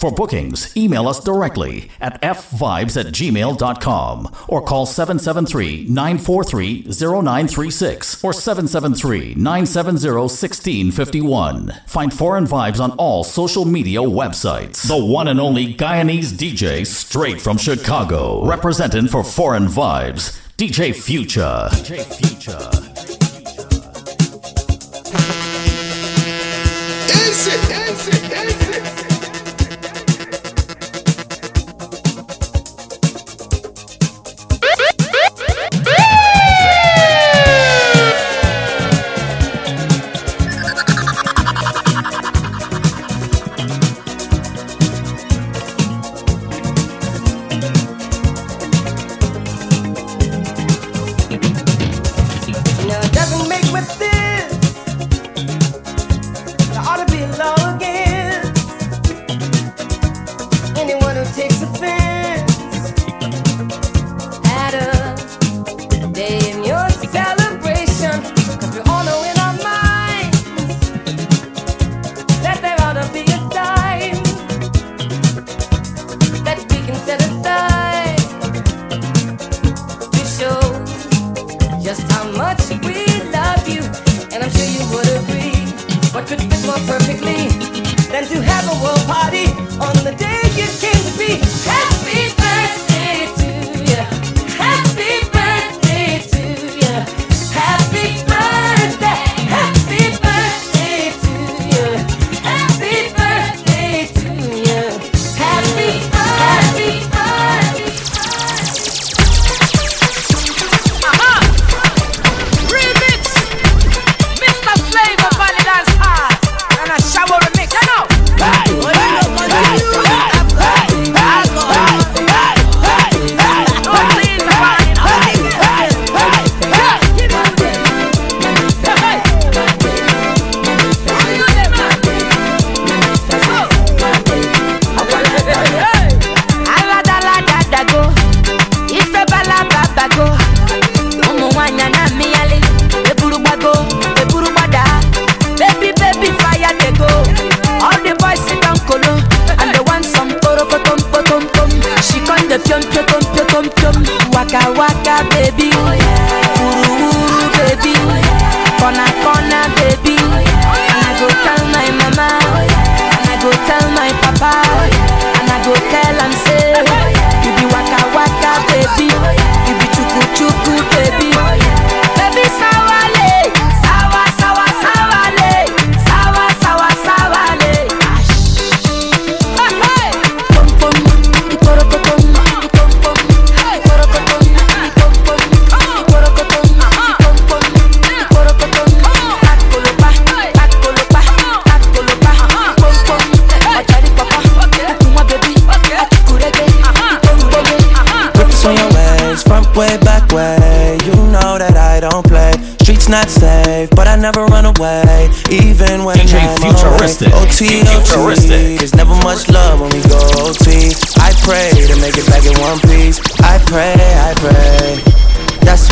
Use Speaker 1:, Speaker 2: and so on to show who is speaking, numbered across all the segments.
Speaker 1: For bookings, email us directly at fvibes at gmail.com or call 773 943 0936 or 773 970 1651. Find Foreign Vibes on all social media websites. The one and only Guyanese DJ straight from Chicago, representing for Foreign Vibes, DJ Future. DJ Future.
Speaker 2: Is it?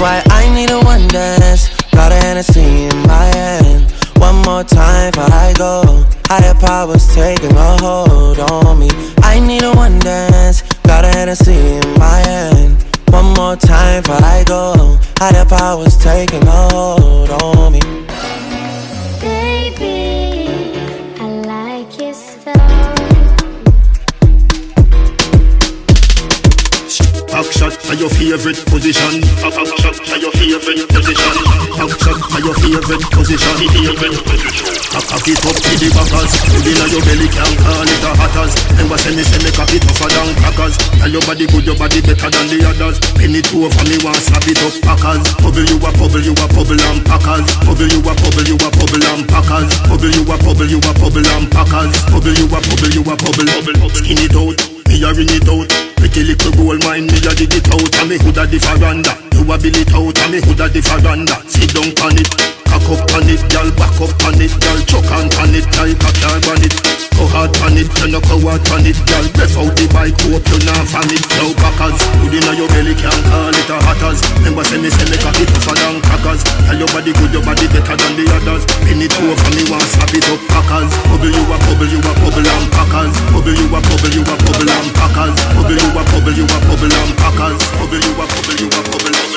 Speaker 3: why
Speaker 4: Kill it over me want slap it up packers. Bubble you a bubble you a bubble and packers. Bubble you a bubble
Speaker 5: you a bubble and packers. Bubble you a bubble you a bubble and packers. Bubble you a bubble you a bubble bubble Skin it out, me a ring it out. Pretty little gold mine, me a dig it out. And me hood a the veranda You a bill it out and me hood a the veranda Sit down on it, cock up on it Y'all back up on it, y'all choke on it Like a car on it, go hard on it You know go hard on it, y'all fight coat, you now it. Now backers, good inna your belly, can't call it a hatters Remember say me say me cocky tougher than crackers. Tell your body good, your body better than the others. Pin it over me, want slap it up packers Bubble you a bubble, you a bubble and packers Bubble you a bubble, you a bubble and packers Bubble you a bubble, you a bubble and packers Bubble you a bubble, you a bubble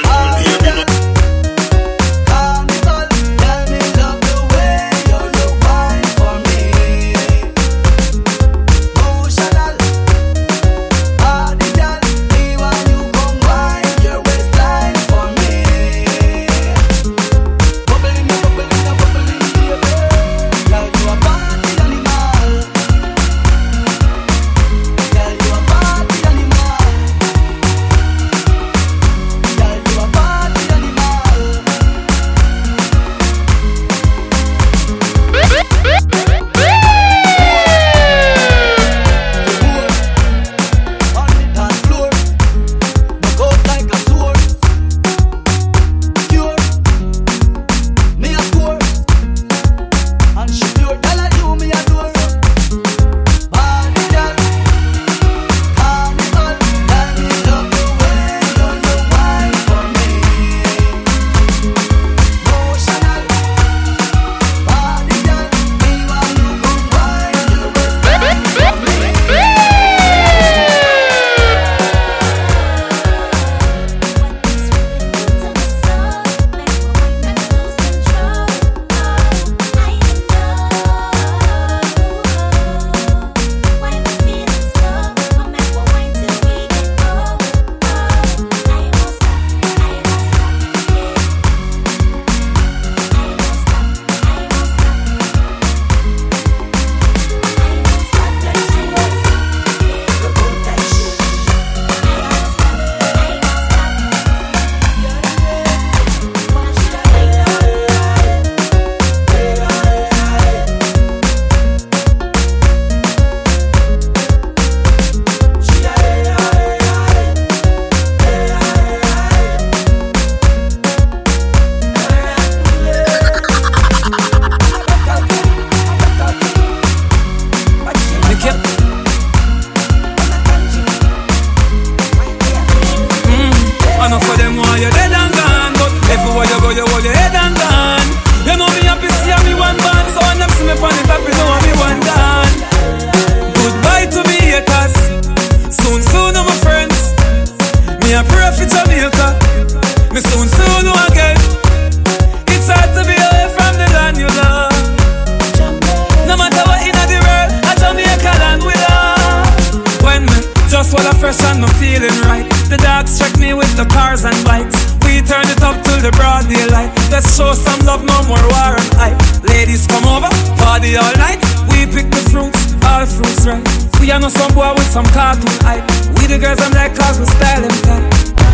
Speaker 5: swell of fresh and I'm feeling right. The dogs check me with the cars and bikes. We turn it up till the broad daylight. Let's show some love, no more war and hype. Ladies
Speaker 4: come over, party all night. We pick the
Speaker 5: fruits, all fruits right. We are no some boy with some cartoon hype. We the girls I'm like cause we style them tight.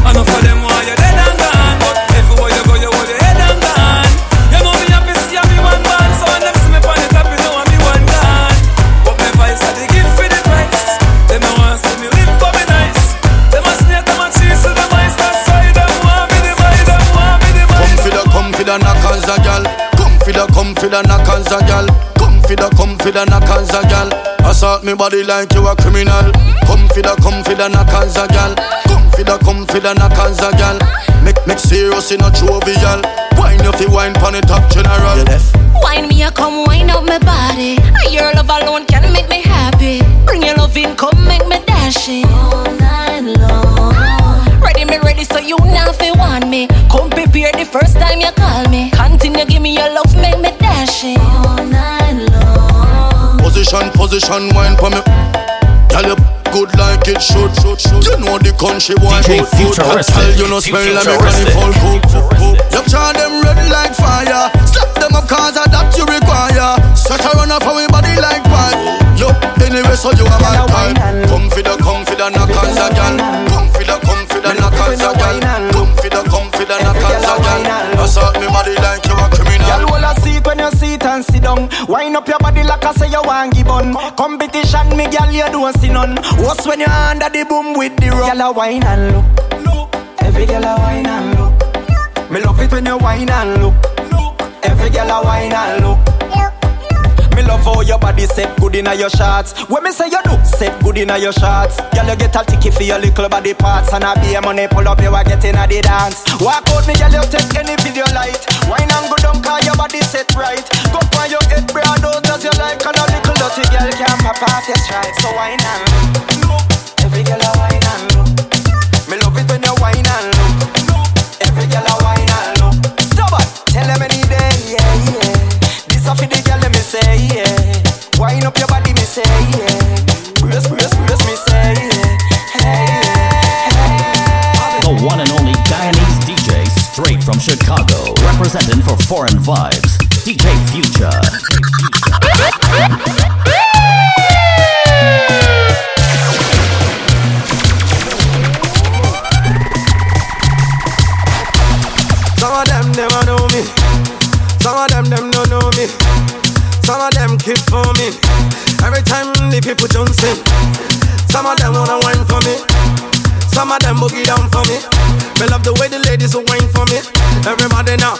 Speaker 5: Enough of them while you're dead and gone, the,
Speaker 4: come for the knockers a gal. Come for the, come for the knockers a gal. Come for the, come for the knockers a gal. Assault me body like you a criminal. Come for the, come for the knockers a gal. Come for the, come for the knockers a gal. Make, make serious in a jovial. Wine you fi wine pon the top general. You deaf?
Speaker 6: Wine me, a come wine up my body. I your love alone can make me happy. Bring your love in, come make me dash it all night long. Ready so you now fi want me. Come prepare the first time you call me. Continue give me your love, make me dash it all night long.
Speaker 4: Position, position, wine pon me. Girl, you good like it should, should, should. You know the country wine
Speaker 2: DJ
Speaker 4: good, good. I
Speaker 2: Futuristic.
Speaker 4: tell you no smell like me
Speaker 2: Futuristic.
Speaker 4: full cook, cook, cook. You charge them red like fire. Slap them up cause of that you require. Set a run up for we body like pipe. Anyway, so you have my time. Come for the, come for the knockers again. Come for the, come for the knockers again. Come for the, come for the knockers again. Assault me body like you a criminal.
Speaker 7: Girl, hold a seat when you sit and sit down. Wind up your body like I say you want give on. Competition, me girl, you don't see none. What's when you under the boom with the rum? Girl, a wine and look. Look. Every girl a wine and look. Me love it when you wine and look. Look. Every girl a wine and look. Me love how your body set good inna your shots. When me say you do, set good inna your shots. Girl, you get a ticket for your little body parts, and I be a money pull up, you a get inna the dance. Walk out, me girl, you take any video light. Wine and go down, cause your body set right. Go on your head, broad out as you like, and a little dirty girl can pop off your stride. So wine and look, every girl a wine and look. Me love it when you wine and look. Up your body, me say, yeah. Brace, brace, brace, me say, yeah. Hey, yeah.
Speaker 2: The one and only Guyanese DJ straight from Chicago, representing for Foreign Vibes, DJ Future.
Speaker 8: Some of them never know me. Some of them them don't know me. Some of them keep for me. Time the people jumping. Some of them wanna wine for me. Some of them boogie down for me. Me love the way the ladies wine for me. Everybody now,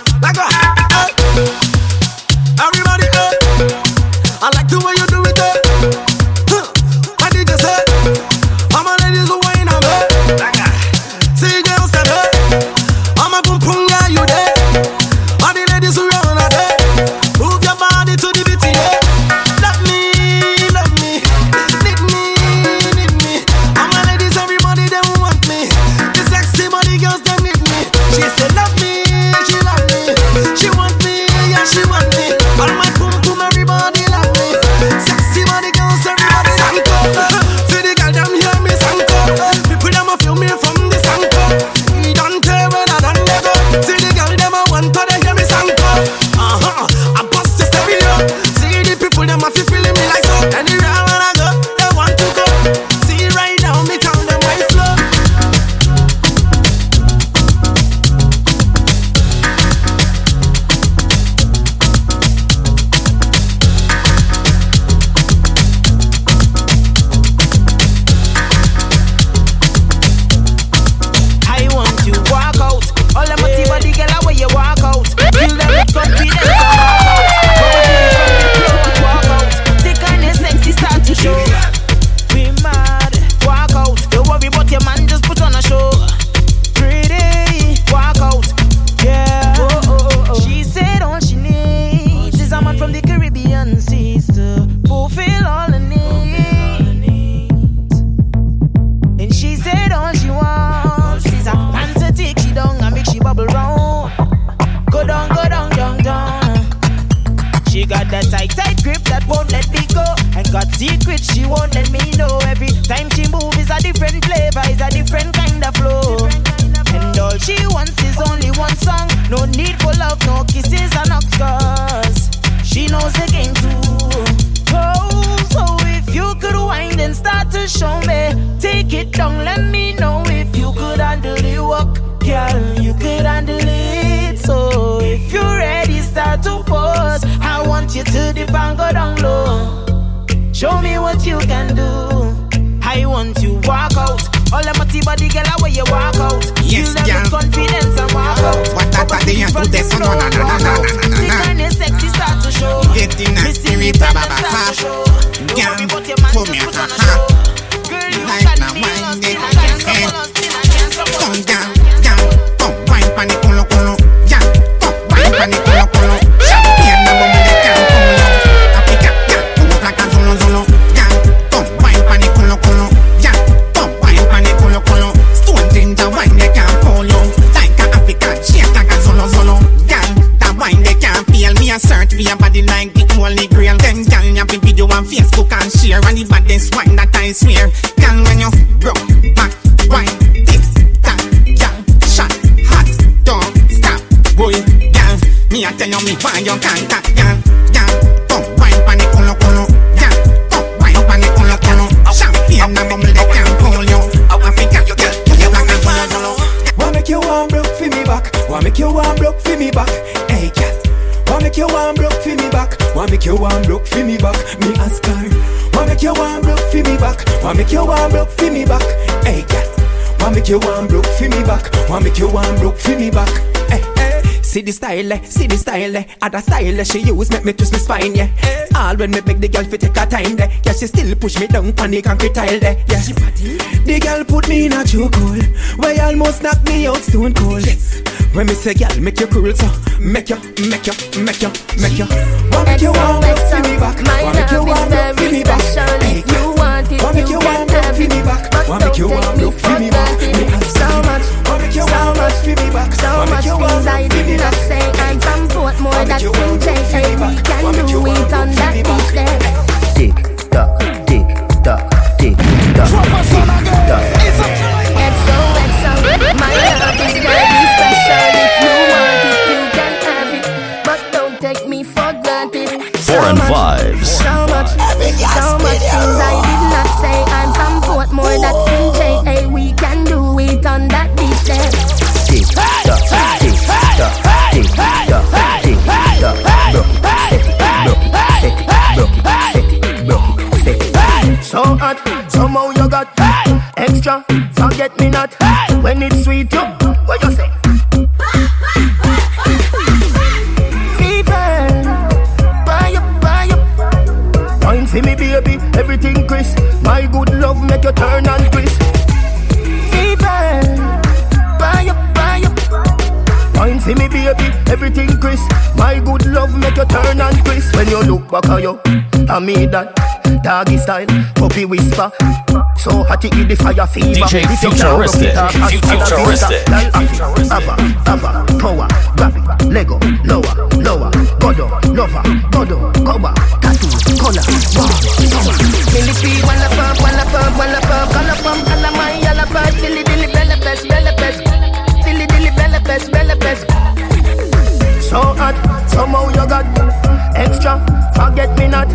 Speaker 7: got secrets she won't let me know. Every time she move is a
Speaker 9: different flavor, it's a different kind of flow. And all she wants is only one song. No need for love, no kisses and scars. She knows the game too. Oh, so if you could wind and start to show me, take it down, let me know if you could handle the work, girl. You could handle it. So if you're ready, start to pose. I want you to the bang, go down low. Show me what you can do. I want you walk out. All of my body girl, where you walk out.
Speaker 10: Yes,
Speaker 9: you
Speaker 10: girl.
Speaker 9: confidence and walk out.
Speaker 10: What that that they do this no no no no no no no
Speaker 9: The
Speaker 10: no.
Speaker 9: kind of sexy start to show.
Speaker 10: Get in a spirit,
Speaker 9: Elliott
Speaker 10: baba,
Speaker 9: start
Speaker 10: ha.
Speaker 9: to show. Don't
Speaker 10: Girl,
Speaker 9: worry about your man,
Speaker 10: come here,
Speaker 9: on
Speaker 10: ha, ha.
Speaker 9: Girl, you
Speaker 10: Like
Speaker 9: can be
Speaker 10: baddest wine that I swear. Girl, when you broke back, wine, tick tock, girl, shot, hot, don't stop, boy, girl. Me a tell you me why you can't tap, girl, girl. Come wine pon the culo culo, girl. Come wine pon the culo culo. Champagne and bubble they can pull you. Africa, you girl, you like a zulu zulu.
Speaker 11: Why make you want broke for me back? Why make want broke for me back? Hey cat. Why make you want broke for me back? Why make you want broke for me back? Me ask her. Make you want broke for me back? Why make you want broke for me back? Hey cat. Why make you want broke for me back? Why make you want broke for me back? Hey, hey. See the style, eh? see the style, eh? Other style eh, she use make me twist my spine, yeah. All when me beg the girl fi take her time, there. Yeah, she still push me down on the concrete tile, there. Yeah. The girl put me in a chokehold, where almost knock me out stone cold. When me say, girl, make you cruel, so make you, make you, make you, make you. Why make you want broke for me back?
Speaker 12: My
Speaker 11: Why make you
Speaker 12: love
Speaker 11: want
Speaker 12: is
Speaker 11: broke for
Speaker 12: very
Speaker 11: me back?
Speaker 12: special.
Speaker 11: Hey,
Speaker 12: If you want it,
Speaker 11: Why make
Speaker 12: you
Speaker 11: you want
Speaker 12: can
Speaker 11: broke
Speaker 12: have
Speaker 11: for
Speaker 12: it.
Speaker 11: me back?
Speaker 12: But
Speaker 11: Why make you
Speaker 12: don't
Speaker 11: want
Speaker 12: take me
Speaker 11: broke for
Speaker 12: for
Speaker 11: me back?
Speaker 12: granted.
Speaker 11: Me ask
Speaker 12: So
Speaker 11: you.
Speaker 12: much,
Speaker 11: Why make you
Speaker 12: so
Speaker 11: want
Speaker 12: much,
Speaker 11: broke for me back?
Speaker 12: so
Speaker 11: Why make
Speaker 12: much
Speaker 11: you want
Speaker 12: things I
Speaker 11: broke for me
Speaker 12: did not
Speaker 11: back?
Speaker 12: say. I'm from Portmore,
Speaker 11: Why make
Speaker 12: that's
Speaker 11: you
Speaker 12: in
Speaker 11: want broke for me
Speaker 12: Hey, we
Speaker 11: back?
Speaker 12: can
Speaker 11: Why make you
Speaker 12: do
Speaker 11: want
Speaker 12: it on
Speaker 11: broke for
Speaker 12: that
Speaker 11: me
Speaker 12: beach
Speaker 11: back?
Speaker 12: there.
Speaker 13: tick tock, tick tock, tick tock, tick tock.
Speaker 12: XOXO, my love is
Speaker 2: Fives.
Speaker 12: So much, so much things I did not say. I'm from Portmore, that's in J. Hey, we can do it on that beach there.
Speaker 13: Tick tock, tick tock, tick tock, tick tock. Broke it, set it, broke it, set it, broke it, set it, broke it, set it.
Speaker 9: So hot, somehow you got extra. Forget me not when it's sweet. You everything crisp. My good love make you turn and twist. Fever, buy up, buy up. Wine for me, baby, everything crisp. My good love make you turn and twist. When you look back at you, I mean that doggy style, puppy whisper. So hot it the fire fever.
Speaker 2: DJ
Speaker 9: If you can't
Speaker 2: Futuristic.
Speaker 9: rock it up,
Speaker 2: Fu-
Speaker 9: hasta la vista.
Speaker 2: Futuristic.
Speaker 9: Ava, Ava, power, grab it, Lego, lower, lower, godo, lover, godo, cover, color, summer. Millipede, wanna pump, wanna pump, wanna pump, color pump, color my yellow bird, silly dilly belly pest, belly pest, silly dilly belly pest, belly pest. So hot, somehow you got extra. Forget me not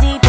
Speaker 14: body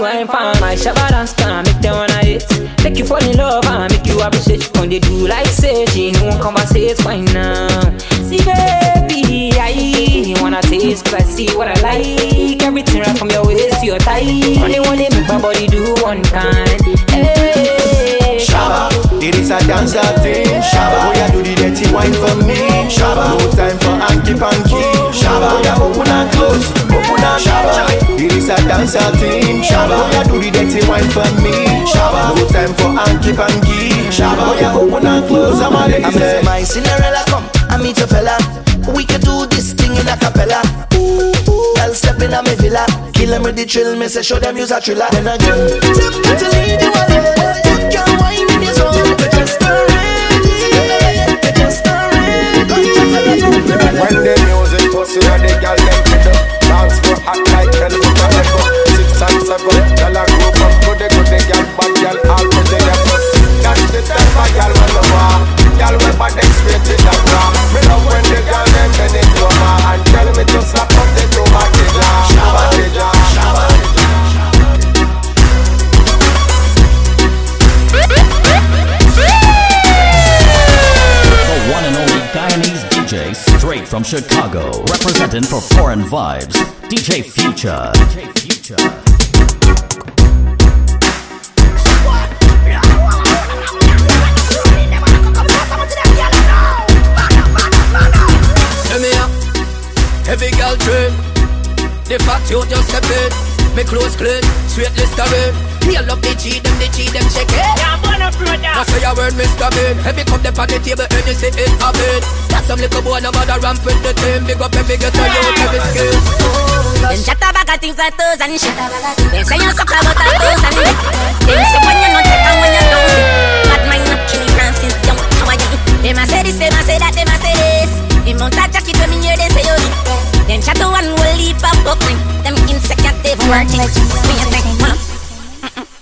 Speaker 14: wine for. My shabba dance can make them wanna hit, make you fall in love and make you appreciate. When they do like say, she no one conversate fine now. See baby, I wanna taste 'cause I see what I like. Everything right from your waist to your thigh. Only one they make my body do one kind. Hey,
Speaker 15: Shabba, it is a dancer thing. Shabba, oh yeah, do the dirty wine for me. Shabba, no time for hanky panky. Shabba, oh yeah, open and close, open and Shabba, it is a dancer thing. Shabba, oh yeah, do the dirty wine for me. Shabba, no time for hanky panky. Shabba, oh yeah, open and close. I'm a lady.
Speaker 16: I'm say my Cinderella come, I meet your fella. We can do this thing in a cappella. Ooh, ooh, I'll step in a me villa. Kill them with the trill, me say show them use a thriller. Then again, tip to lead you away. You can wine in your zone. Just not just not.
Speaker 17: When the music pussy and the girl them to the dance for act like hell we gonna go. Six and seven girl a group up good the good bad girl all good girl that's the type girl when the war girl when the bra me love when the girl them bend it over and tell me to slap up the
Speaker 2: from Chicago, representing for Foreign Vibes, DJ Future. DJ Future.
Speaker 18: Heavy girl trip, the fat you just a bit. Me close clean, sweet listerine. Heal up the cheat them, the cheat them check it. Yeah, I'm gonna brother. I say a word, Mr. Bean. Heavy cup them on the table, and you see it happen. Got some little boy, no bother ramp with the team. Big up every get you every skill.
Speaker 19: Them chat about things like toes and shit. Them say you suck about a toes and dick. Them say when you're not take and when you don't see. Bad mind not killing Francis, young how are you? Them a say this, them a say that, them a say this. Them mount a jacket when me hear them say oh, you dick. Them chat to one will leap up buckling. Them insecure they working. Me a think, well,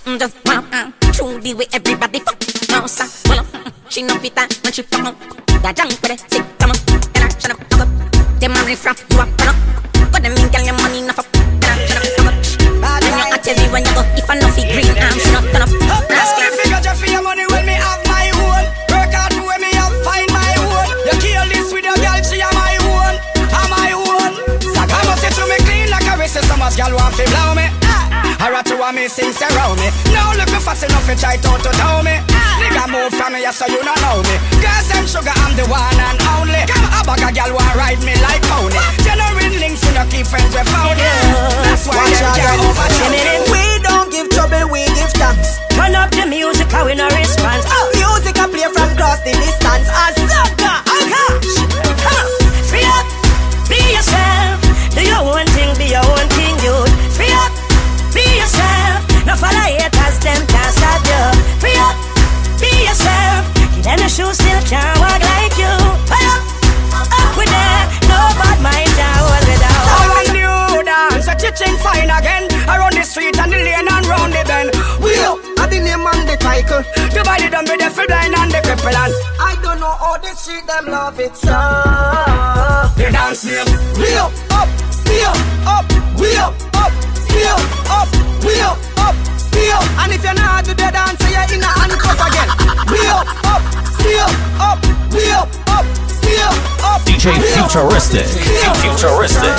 Speaker 19: mm, just well, uh, true the way everybody fuck. No, sir, well, mm, she no fit that when she fuck up. That junk with it, sick, come on, and I shut up, fuck up. Them a riff raff, you a run up. Got them in, girl, your money enough up. And I shut up, fuck up. When you at every when you go, if I know fi green, I'm she not turn up. Last
Speaker 20: Only figure your money when me have my own. Work hard for when me have find my own. You kill this with your girl, she am my own, am my own. I must say to me clean like a wrist, so much girl want fi blow me. Rat to want me sing around me. Now look me fast enough to try to to tell me. Nigga move from me, so you don't know me. Girls and sugar, I'm the one and only. Come a bag a girl want ride me like pony. Genuine links, we no keep friends we found it. That's why
Speaker 8: Watch
Speaker 20: them can't
Speaker 8: girl.
Speaker 20: overcome.
Speaker 8: We don't give trouble, we give thanks.
Speaker 14: Turn up the music, how we no response.
Speaker 8: Oh, music I play from across the distance. And title.
Speaker 20: Divided them with the full blind and the cripple and
Speaker 8: I don't know how the street them love it so.
Speaker 20: the dance name.
Speaker 8: We up, up, still up, we up, up, still up, we up, up, still. And if you're not do the dance, you're in a handcuff again. We up, up, still up, we up, up, still up.
Speaker 2: DJ Futuristic. Futuristic.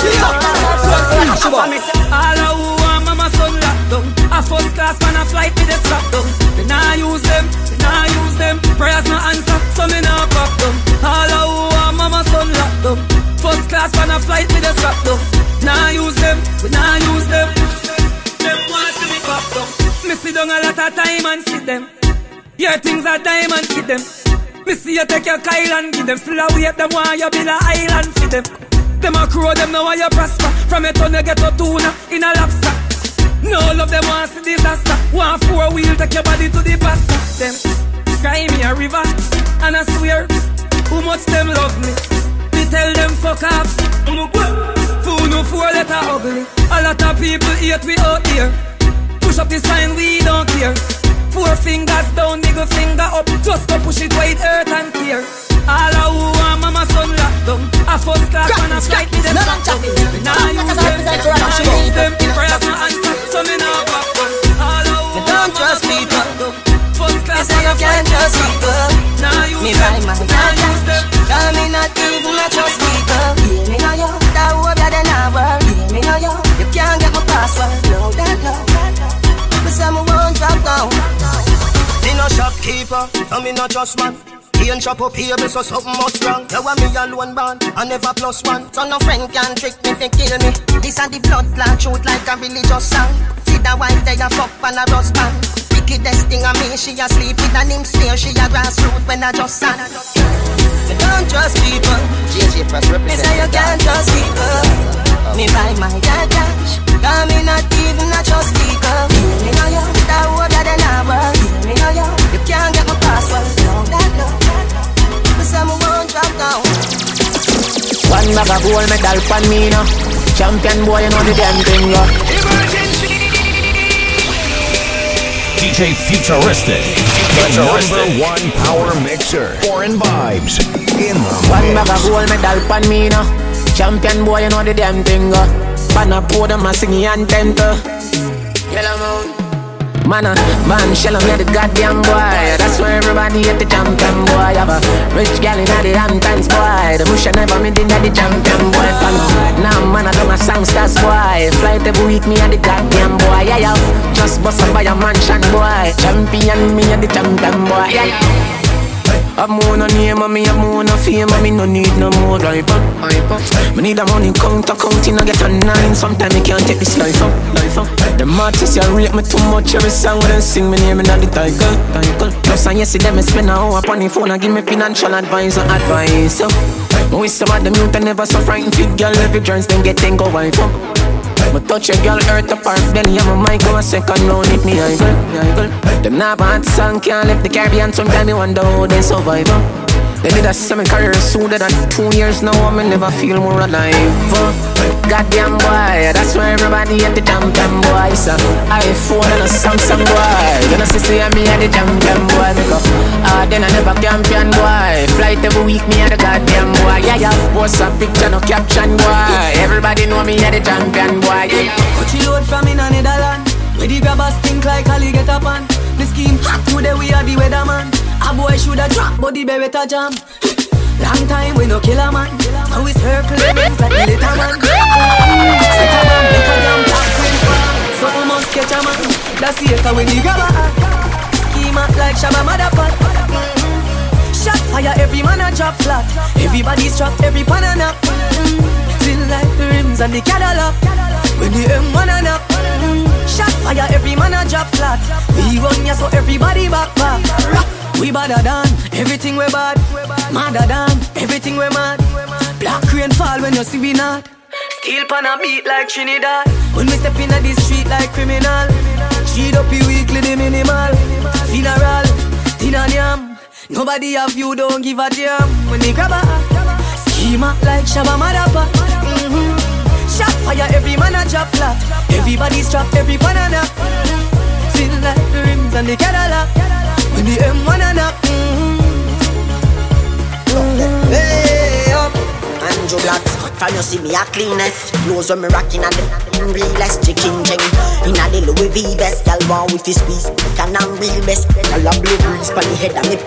Speaker 5: All a who want mama son locked down First class man a flight with a strap down Me nah use them, me nah use them. Prayers no answer, so me nah pop them All a who mama son locked down First class man a flight with a strap down Nah use them, we nah use them. Them want see me pop down Me sit down a lot of time and see them. Your things are diamond, see them. Me see you take your Kyle and give them. Still a wait them want you build a island for them. Them a crow them know why you prosper. From a ton you get a tuna. In a lobster. No love them want see disaster. One four wheel take your body to the pasta. Them cry me a river and I swear, who much them love me. Me tell them fuck off. Fool no four letter ugly. A lot of people hate we out here. Push up the sign, we don't care. Four fingers down, nigga finger up. Just go push it wide, earth and clear. All of who want mama son locked down. A first class man a flight me them locked down. Nah use them, nah use them. Prayers no answer, so me nah back down. All of who
Speaker 21: don't trust people.
Speaker 5: First class
Speaker 21: man a can't trust people.
Speaker 5: Nah use them,
Speaker 21: buy my
Speaker 5: nah use them.
Speaker 21: Cause me not even a trust people. Hear me now yo, that hope that they not work. Hear me now yo, you can't get my password. No that no. Won't drop down.
Speaker 8: Me no shopkeeper, no me no just man. Can't chop up here, me so something must wrong. You want me alone born, I never plus one.
Speaker 21: So no friend can trick me fi kill me. This a the blood clot truth like a religious song. See the wife they a fuck and a husband. Wickedest thing a me, she a sleep with an him stare. She a grassroot when I just sang. Me don't trust people.
Speaker 8: JJ Press
Speaker 21: Me say you can't trust people. Me buy my dad cash. Cause me not even a trust people. Me know you, that word that they not work. Me know you, you can't get my password. No, that no. Me say won't drop down.
Speaker 22: One bag of gold medal pan me now. Champion boy, you know the damn thing, yeah.
Speaker 2: DJ Futuristic.
Speaker 23: The number one power mixer. Foreign vibes. In the
Speaker 22: One bag of gold medal pan me now. Champion boy, you know the damn thing, yeah. Pan a podium, a singing anthem, to. Yellow moon. Man, uh, man, shell on the goddamn boy. That's why everybody at the champion boy. Have a rich gal in the Hamptons boy. The bush I never made in the champion boy. Fan now, man, I do my songsters boy. Flight every week, me at the goddamn boy. Yeah, yeah. Just bust up by a mansion boy. Champion, me at the champion boy. Yeah, yeah. I'm on a name and me I'm on a fame and me no need no more life up, Me need a money counter counting I get a nine. Sometimes me can't take this life up, life up. Them artists you rate me too much. Every song when they sing me name in the title, title. Plus and yes, see them me spend a hour upon the phone And give me financial advice and advice so, With some of them youth I never so frightened Fit girl every chance then get then go wife up me touch a girl, earth apart Belly on my mic, go a second round hit me idle, idle Them not bad song, can't lift the Caribbean Sometimes me wonder how they survive. They did a semi career sooner than two years now I never feel more alive. Uh. Goddamn boy, that's why everybody at the champion boy so iPhone and a Samsung boy. You know see see me at the champion boy Me go, ah then I never champion boy. Flight every week me at the goddamn boy. Yeah yeah, post a picture no caption boy. Everybody know me at the champion boy yeah.
Speaker 24: Coachy load from in a Netherland Where the grabbers think like Ali get up on The scheme hot today we are the weatherman. A boy shoulda the beretta jam Long time we no kill a man So we circle rings like the little man Set a man a damn black queen fall So we must catch a man That's the echo when the grabber Scheme hot like Shabba Motherfucker mm-hmm. Shot fire, every man a drop flat. Everybody's trapped, every pan a knock. Still mm-hmm. like the rims and the Cadillac. When the M1 a knock. Mm-hmm. Shot fire, every man a drop flat. We run ya so everybody back back. We badder than everything we bad. Madder than everything we mad. Black rain fall when you see we not. Steel pan a beat like Trinidad. When we step inna the street like criminal. Cheat up you weekly the minimal. Funeral, dinner yam. Nobody have you, don't give a damn When they grab a Schema like Shabba Madapa mm-hmm. Shot fire, every man a drop flat Everybody's trapped, every banana Feel like the rims and the Cadillac When the M1 a knock
Speaker 21: mm-hmm. Hey up. Andrew Black From you see me a cleanest? Clothes when me rocking at the realest chicken jing In a the Louis V best Girl want with his squeeze Can I'm real best. Girl a blue breeze Pon the head of me.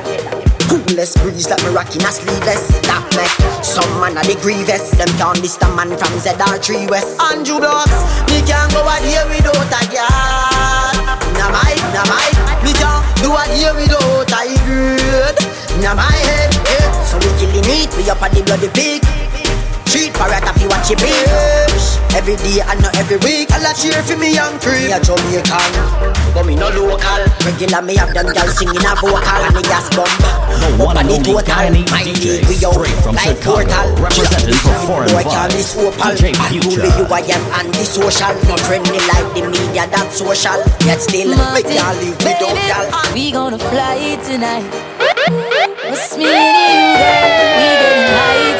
Speaker 21: Coolest breeze like me rocking a sleeveless. That make some man a the grievous. Them down this the man from ZR3 West. Andrew Blocks Me can't go out here without a girl Nah my, nah my Me can't you are here without I good. Now my head, yeah. So we killing it, we up on the bloody pig. Cheat
Speaker 25: parrot if you watch your pig. Every day and not every week. I'll cheer for me young free. Me a Jamaican, but me no local. Regular me have them girls singing a vocal and the gas bomb.
Speaker 2: No one and only Guyanese DJ we out straight from like Chicago, portal. representing for foreign Boy, vibes. This opal. DJ
Speaker 25: Future. You I am and the social, not friendly like the media that social. Yet still, Martin, we can't live without y'all.
Speaker 6: We gonna fly tonight. What's me and you, girl? We getting high.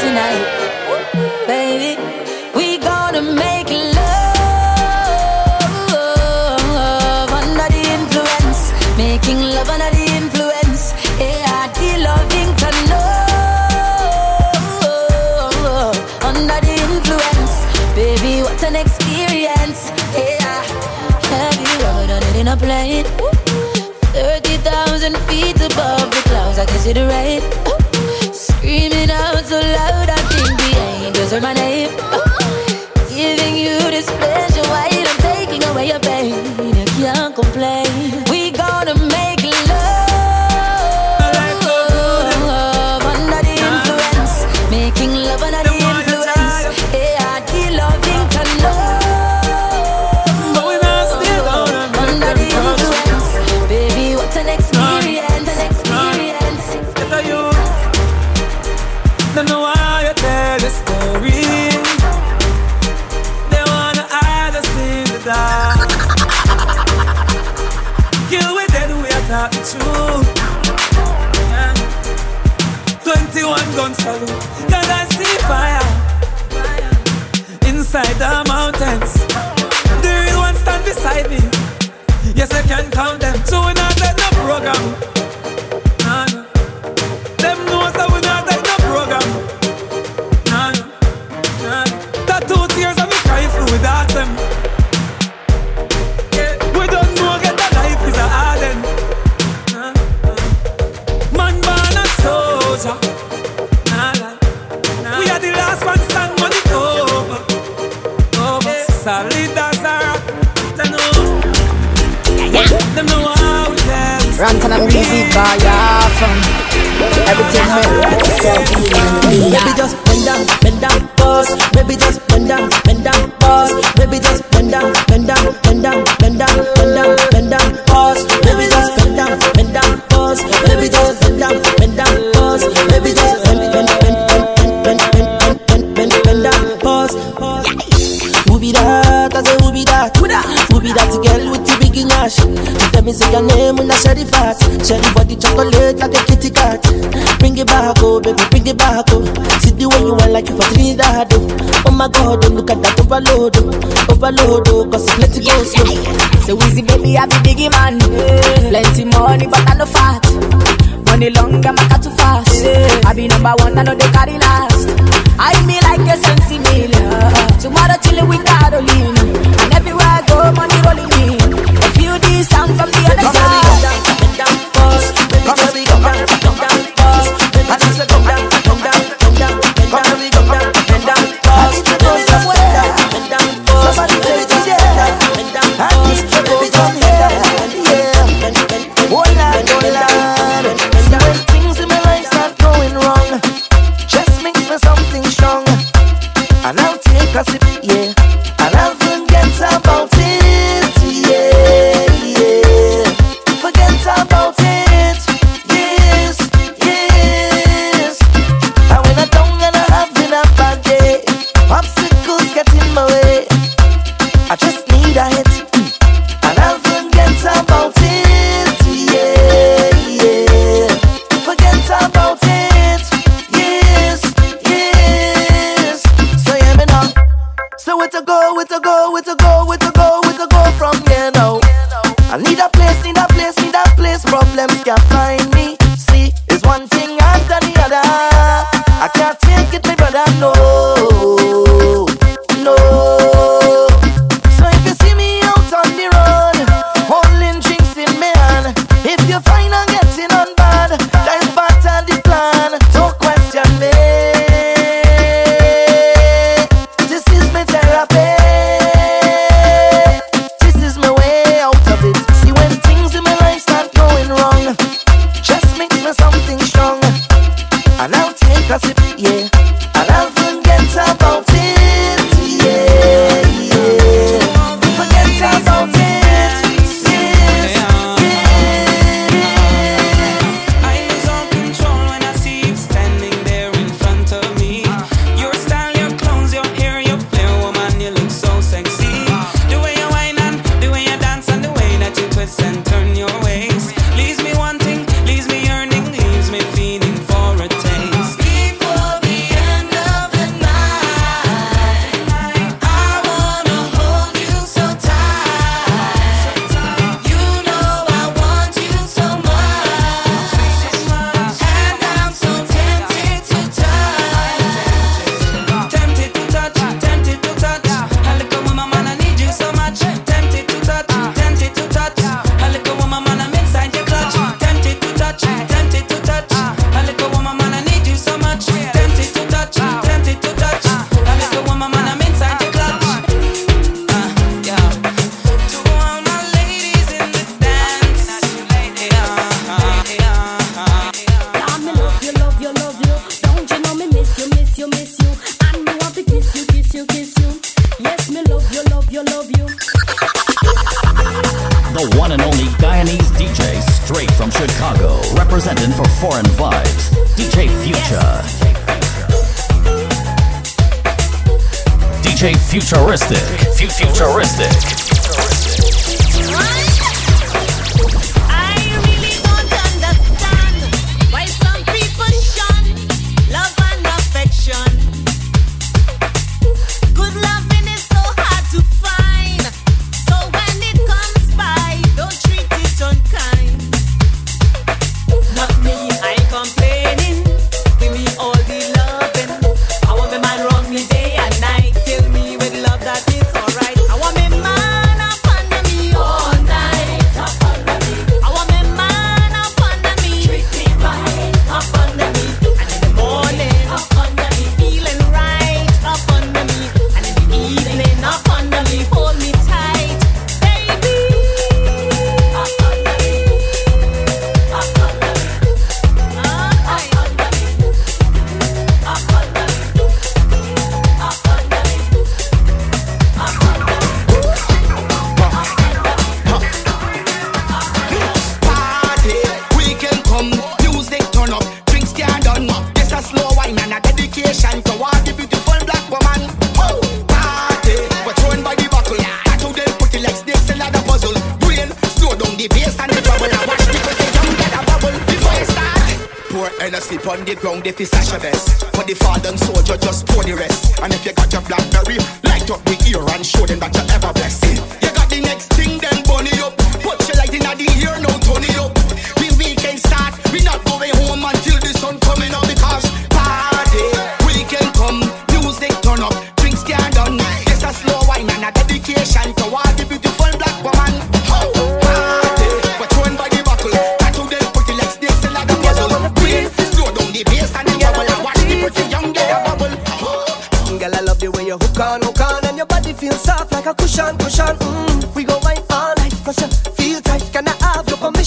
Speaker 6: I you're right talk the. Yeah.
Speaker 5: 21 gun salute, cause I see fire. Inside the mountains, the real ones stand beside me. Yes, I can count them, so we're not let the program. Let me
Speaker 25: just bend down, bend down. the back. Oh. See the way you are like you for Trinidad, oh. Oh my God, don't look at that overload. Oh. Overload, oh, cause it's let it go slow. Yeah, yeah.
Speaker 1: So easy, baby, I be biggie man. Plenty money, but I no fat. Money long, I'm not too fast. I be number one, I know they carry last. I me like a sensi
Speaker 25: me.
Speaker 2: representing for Foreign Vibes, DJ Future. Yes. DJ Futuristic. Futuristic.
Speaker 26: Futuristic. on the ground if it's such a best. For the fallen soldier, just pour the rest. And if you got your blackberry, light up the ear and show them that you're ever blessed. You got the next thing, then bunny up. Put your light in the ear, no turn it up. We weekend start, we not going home until the sun coming up because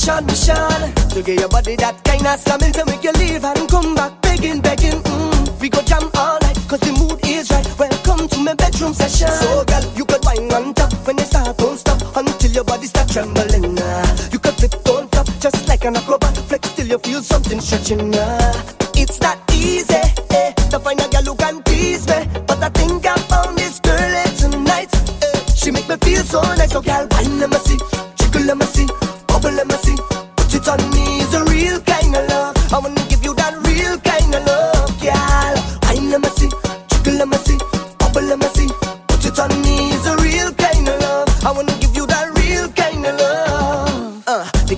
Speaker 26: mission, mission. To get
Speaker 8: your body that kind of slamming To make you leave and come back? Begging, begging mm. We go jam all night cause the mood is right. Welcome to my bedroom session. So girl, you could wine on top When you start, don't stop Until your body start trembling. Uh, you could flip, don't flop Just like an acrobat. Flex till you feel something stretching now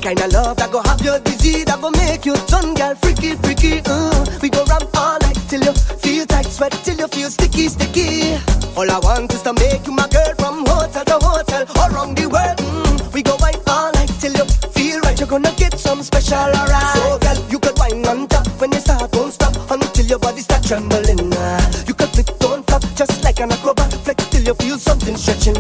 Speaker 8: kind of love that go have your disease, that go make you turn, girl, freaky, freaky. Uh. We go ramp all night till you feel tight, sweat till you feel sticky, sticky. All I want is to make you my girl from hotel to hotel, all around the world. Mm. We go wine all night till you feel right. You're gonna get some special, alright. So, girl, you could wine on top when you start, don't stop until your body start trembling. Uh. You could flip, don't just like an acrobat. Flex till you feel something stretching.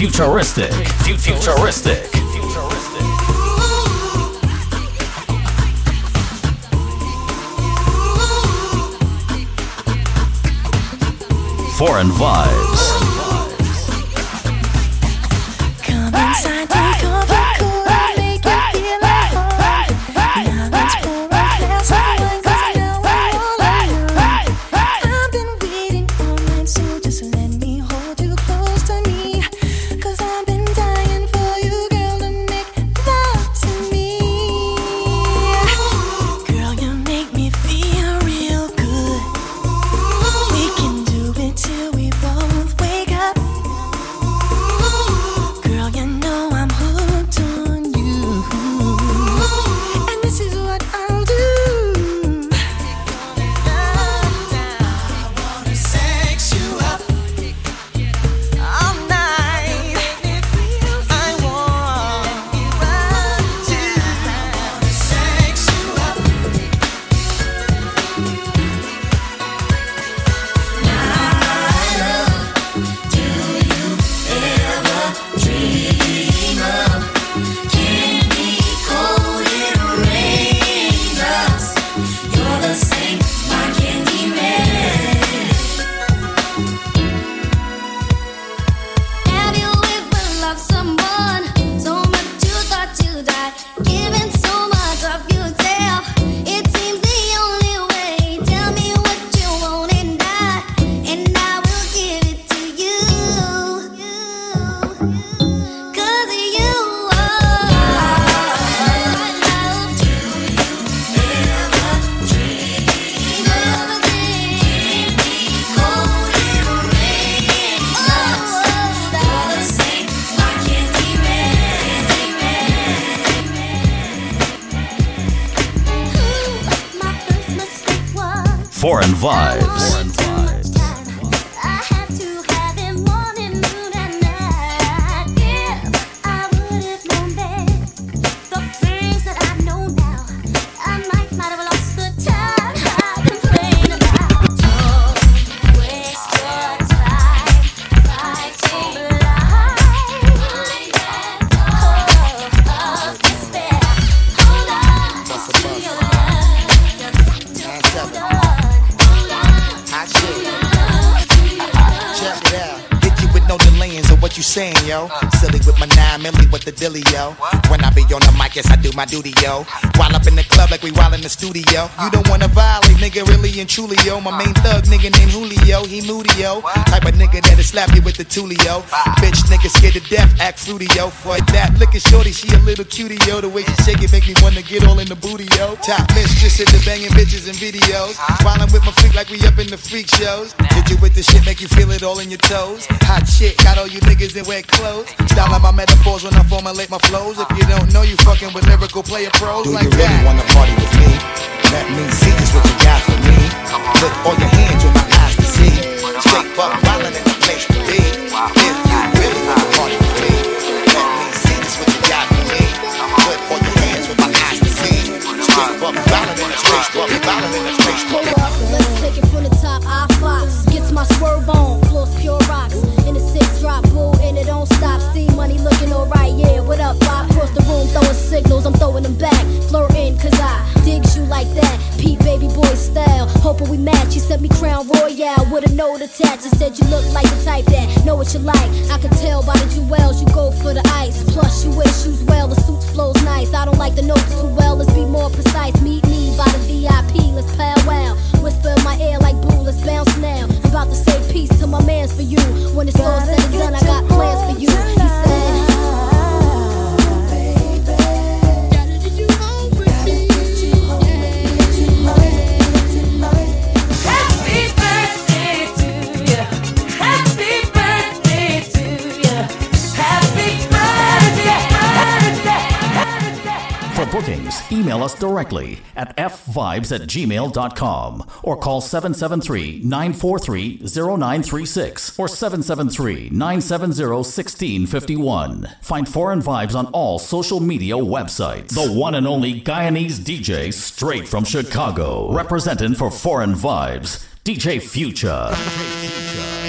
Speaker 2: DJ Futuristic. Futuristic. Foreign Vibes. Foreign Vibes. Foreign Vibes.
Speaker 26: Do my duty, yo. While up in the club like we while in the studio. You don't wanna nigga, really and truly, yo. My main thug nigga named Julio, he moody, yo. Type of nigga that'll slap you with the tulio. Bitch, nigga scared to death, act fruity, yo. For that, look at shorty, she a little cutie, yo. The way she shake it make me wanna get all in the booty, yo. Top mistress at the banging bitches and videos. While I'm with my freak like we up in the freak shows. Did you with the shit, make you feel it all in your toes. Hot shit, got all you niggas in wet clothes. Styling my metaphors when I formulate my flows. If you don't know, you fucking with lyrical player pros
Speaker 27: Do
Speaker 26: like
Speaker 27: you really
Speaker 26: that.
Speaker 27: wanna party with me? Let me see just what you got for me. Put all your hands with my eyes to see. Straight buck wildin' in the place to be. If you really wanna party
Speaker 2: fvibes at gmail.com or call 773 943 0936 or 773 970 1651. Find Foreign Vibes on all social media websites. The one and only Guyanese DJ straight from Chicago, representing for Foreign Vibes, DJ Future.